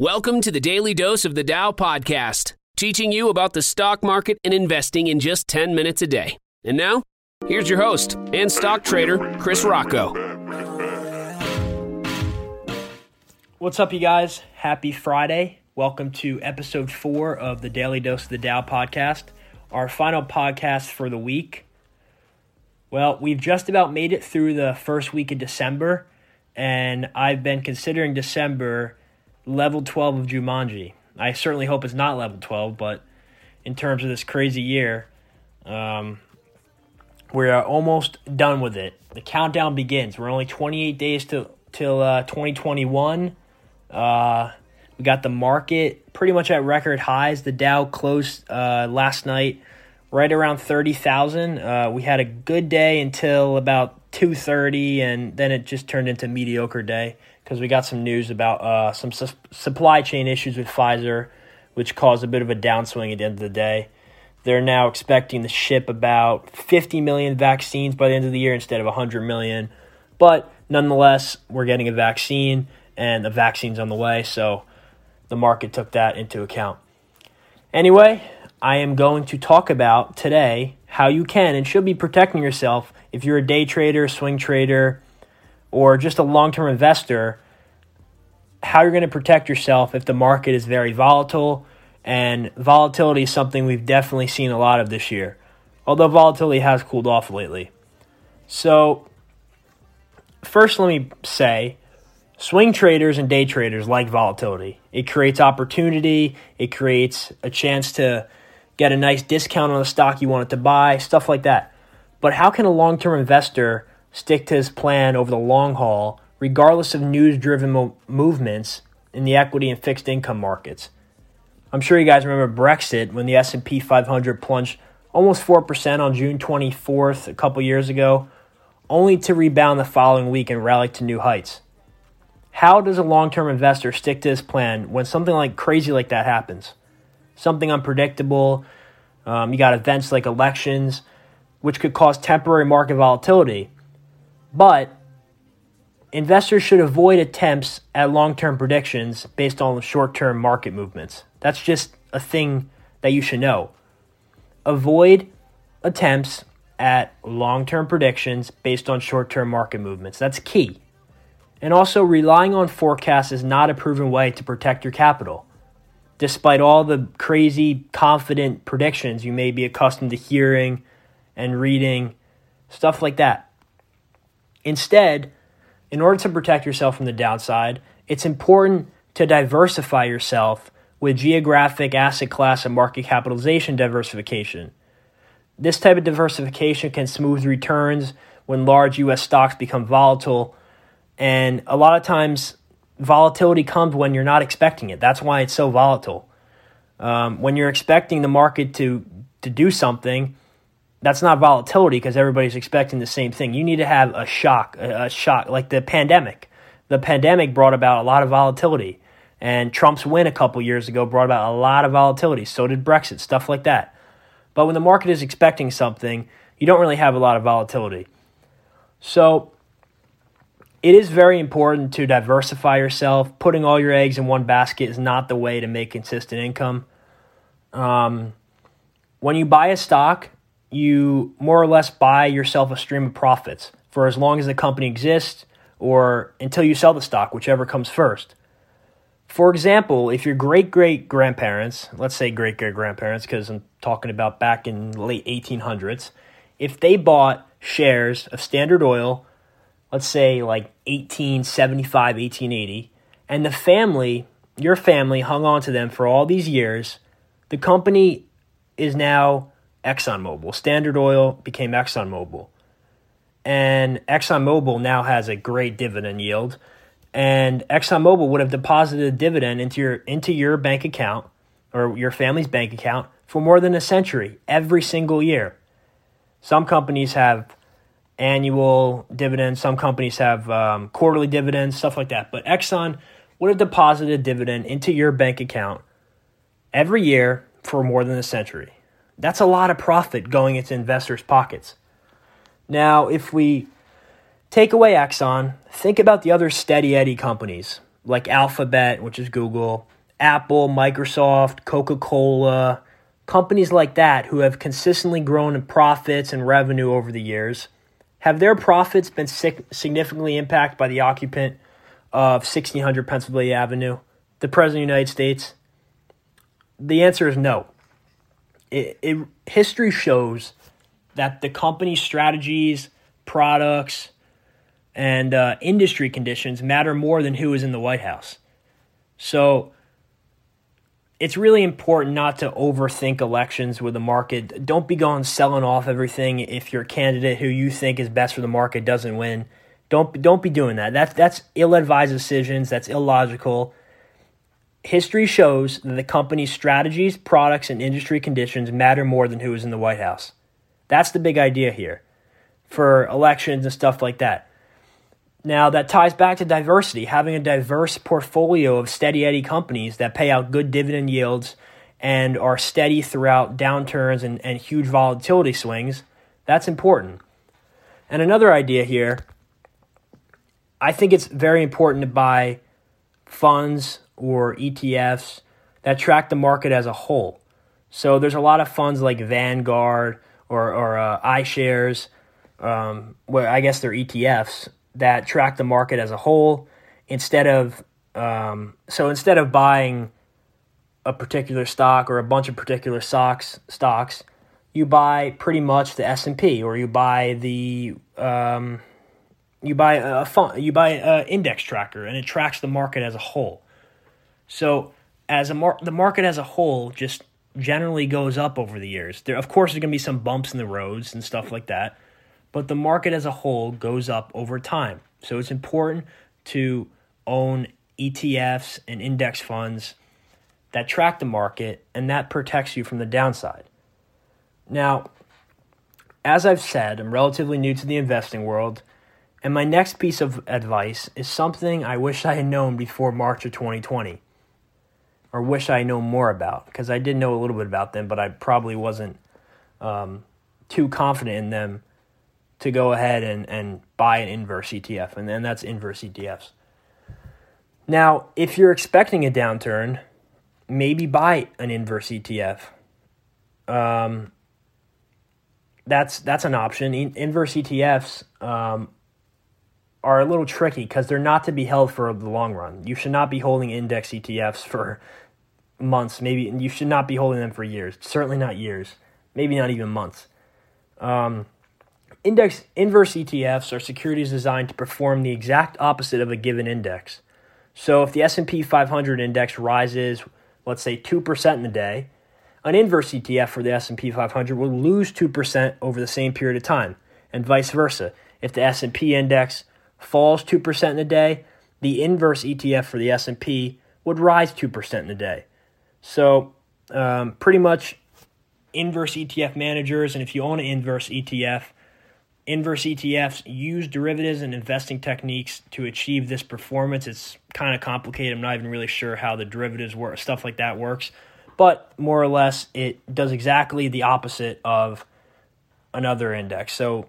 Welcome to the Daily Dose of the Dow podcast, teaching you about the stock market and investing in just 10 minutes a day. And now, here's your host and stock trader, Chris Rocco. What's up, you guys? Happy Friday. Welcome to episode four of the Daily Dose of the Dow podcast, our final podcast for the week. Well, we've just about made it through the first week of December, and I've been considering December level 12 of Jumanji. I certainly hope it's not level 12, but in terms of this crazy year, um, we're almost done with it. The countdown begins. We're only 28 days to, till uh, 2021. Uh, we got the market pretty much at record highs. The Dow closed uh, last night right around 30,000. Uh, we had a good day until about 2:30 and then it just turned into mediocre day because we got some news about uh, some su- supply chain issues with Pfizer, which caused a bit of a downswing at the end of the day. They're now expecting to ship about 50 million vaccines by the end of the year instead of 100 million. But nonetheless, we're getting a vaccine and the vaccine's on the way, so the market took that into account. Anyway, I am going to talk about today how you can and should be protecting yourself if you're a day trader, swing trader, or just a long term investor, how you're going to protect yourself if the market is very volatile. And volatility is something we've definitely seen a lot of this year, although volatility has cooled off lately. So, first, let me say swing traders and day traders like volatility. It creates opportunity, it creates a chance to get a nice discount on the stock you wanted to buy, stuff like that. But how can a long term investor stick to his plan over the long haul, regardless of news driven mo- movements in the equity and fixed income markets. I'm sure you guys remember Brexit when the S&P 500 plunged almost 4% on June 24th a couple years ago, only to rebound the following week and rally to new heights. How does a long-term investor stick to his plan when something like crazy like that happens? Something unpredictable. Um, you got events like elections, which could cause temporary market volatility. But investors should avoid attempts at long term predictions based on short term market movements. That's just a thing that you should know. Avoid attempts at long term predictions based on short term market movements. That's key. And also, relying on forecasts is not a proven way to protect your capital. Despite all the crazy, confident predictions you may be accustomed to hearing and reading, stuff like that. Instead, in order to protect yourself from the downside, it's important to diversify yourself with geographic, asset class, and market capitalization diversification. This type of diversification can smooth returns when large US stocks become volatile. And a lot of times, volatility comes when you're not expecting it. That's why it's so volatile. Um, when you're expecting the market to, to do something, that's not volatility because everybody's expecting the same thing. You need to have a shock, a, shock like the pandemic. The pandemic brought about a lot of volatility, and Trump's win a couple years ago brought about a lot of volatility. So did Brexit, stuff like that. But when the market is expecting something, you don't really have a lot of volatility. So it is very important to diversify yourself. Putting all your eggs in one basket is not the way to make consistent income. Um, when you buy a stock, you more or less buy yourself a stream of profits for as long as the company exists or until you sell the stock, whichever comes first. For example, if your great great grandparents, let's say great great grandparents, because I'm talking about back in late 1800s, if they bought shares of Standard Oil, let's say like 1875, 1880, and the family, your family, hung on to them for all these years, the company is now ExxonMobil. Standard Oil became ExxonMobil. And ExxonMobil now has a great dividend yield. And ExxonMobil would have deposited a dividend into your into your bank account or your family's bank account for more than a century every single year. Some companies have annual dividends, some companies have um, quarterly dividends, stuff like that. But Exxon would have deposited a dividend into your bank account every year for more than a century. That's a lot of profit going into investors' pockets. Now, if we take away Exxon, think about the other steady Eddie companies like Alphabet, which is Google, Apple, Microsoft, Coca Cola, companies like that who have consistently grown in profits and revenue over the years, have their profits been significantly impacted by the occupant of 1600 Pennsylvania Avenue, the President of the United States? The answer is no. It, it, history shows that the company's strategies, products, and uh, industry conditions matter more than who is in the White House. So it's really important not to overthink elections with the market. Don't be going selling off everything if your candidate who you think is best for the market doesn't win. Don't don't be doing that. That's that's ill-advised decisions. That's illogical. History shows that the company's strategies, products, and industry conditions matter more than who is in the White House. That's the big idea here for elections and stuff like that. Now, that ties back to diversity, having a diverse portfolio of steady Eddie companies that pay out good dividend yields and are steady throughout downturns and, and huge volatility swings. That's important. And another idea here I think it's very important to buy funds or ETFs that track the market as a whole. So there's a lot of funds like Vanguard or, or uh, iShares, um, where I guess they're ETFs that track the market as a whole instead of um, so instead of buying a particular stock or a bunch of particular stocks stocks you buy pretty much the S&P or you buy the um, you buy a fund, you buy an index tracker and it tracks the market as a whole so as a mar- the market as a whole just generally goes up over the years there of course there's going to be some bumps in the roads and stuff like that but the market as a whole goes up over time. So it's important to own ETFs and index funds that track the market and that protects you from the downside. Now, as I've said, I'm relatively new to the investing world, and my next piece of advice is something I wish I had known before March of 2020, or wish I know more about, because I did know a little bit about them, but I probably wasn't um, too confident in them to go ahead and, and buy an inverse ETF, and then that's inverse ETFs. Now, if you're expecting a downturn, maybe buy an inverse ETF. Um, that's that's an option. Inverse ETFs um, are a little tricky because they're not to be held for the long run. You should not be holding index ETFs for months. Maybe and you should not be holding them for years. Certainly not years. Maybe not even months. Um, Index inverse ETFs are securities designed to perform the exact opposite of a given index. So if the S&P 500 index rises, let's say 2% in the day, an inverse ETF for the S&P 500 will lose 2% over the same period of time, and vice versa. If the S&P index falls 2% in a day, the inverse ETF for the S&P would rise 2% in a day. So, um, pretty much inverse ETF managers, and if you own an inverse ETF, Inverse ETFs use derivatives and investing techniques to achieve this performance. It's kind of complicated. I'm not even really sure how the derivatives work, stuff like that works. But more or less, it does exactly the opposite of another index. So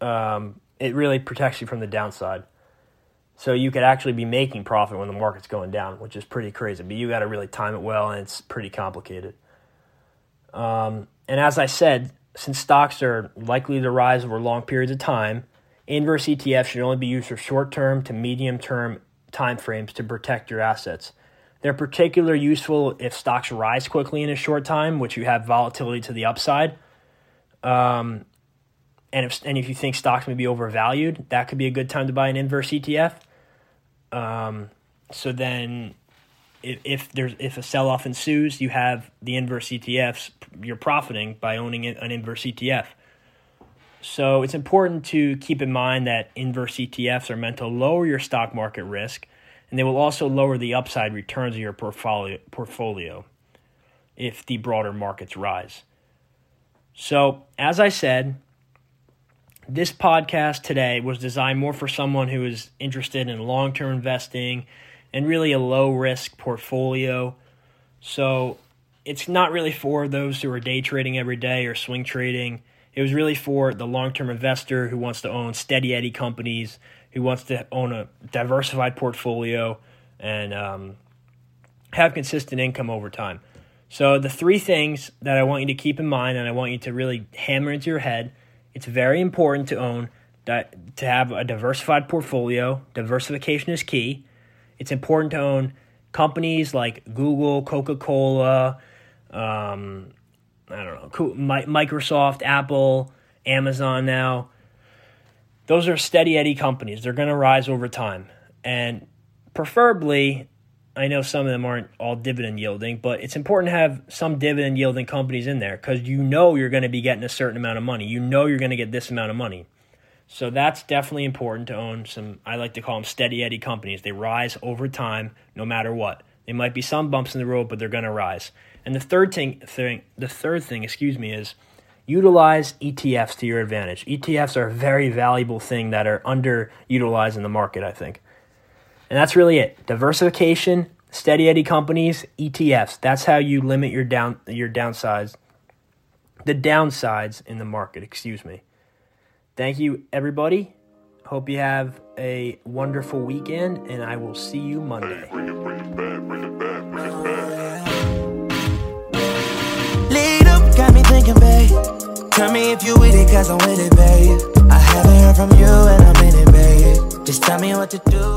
um, it really protects you from the downside. So you could actually be making profit when the market's going down, which is pretty crazy. But you got to really time it well, and it's pretty complicated. Um, and as I said, since stocks are likely to rise over long periods of time, inverse ETFs should only be used for short term to medium term timeframes to protect your assets. They're particularly useful if stocks rise quickly in a short time, which you have volatility to the upside. Um, and if and if you think stocks may be overvalued, that could be a good time to buy an inverse ETF. Um, so then if, if there's if a sell off ensues, you have the inverse ETFs. You're profiting by owning an inverse ETF. So it's important to keep in mind that inverse ETFs are meant to lower your stock market risk, and they will also lower the upside returns of your portfolio portfolio if the broader markets rise. So, as I said, this podcast today was designed more for someone who is interested in long term investing and really a low risk portfolio. So it's not really for those who are day trading every day or swing trading. It was really for the long term investor who wants to own steady Eddie companies who wants to own a diversified portfolio and um, have consistent income over time. So, the three things that I want you to keep in mind and I want you to really hammer into your head it's very important to own that to have a diversified portfolio. Diversification is key. It's important to own companies like Google, Coca Cola, um, I don't know, Microsoft, Apple, Amazon now. Those are steady Eddie companies. They're going to rise over time. And preferably, I know some of them aren't all dividend yielding, but it's important to have some dividend yielding companies in there because you know you're going to be getting a certain amount of money. You know you're going to get this amount of money. So that's definitely important to own some, I like to call them steady Eddie companies. They rise over time no matter what. There might be some bumps in the road, but they're going to rise. And the third thing, thing, the third thing, excuse me, is utilize ETFs to your advantage. ETFs are a very valuable thing that are underutilized in the market, I think. And that's really it. Diversification, steady Eddie companies, ETFs. That's how you limit your down your downsides. The downsides in the market, excuse me. Thank you everybody. Hope you have a wonderful weekend and I will see you Monday. Hey, bring it, bring it back, bring it back, bring got me thinking, babe. Tell me if you with it, cause I'm with it, babe. I haven't heard from you and I'm in it, babe. Just tell me what to do.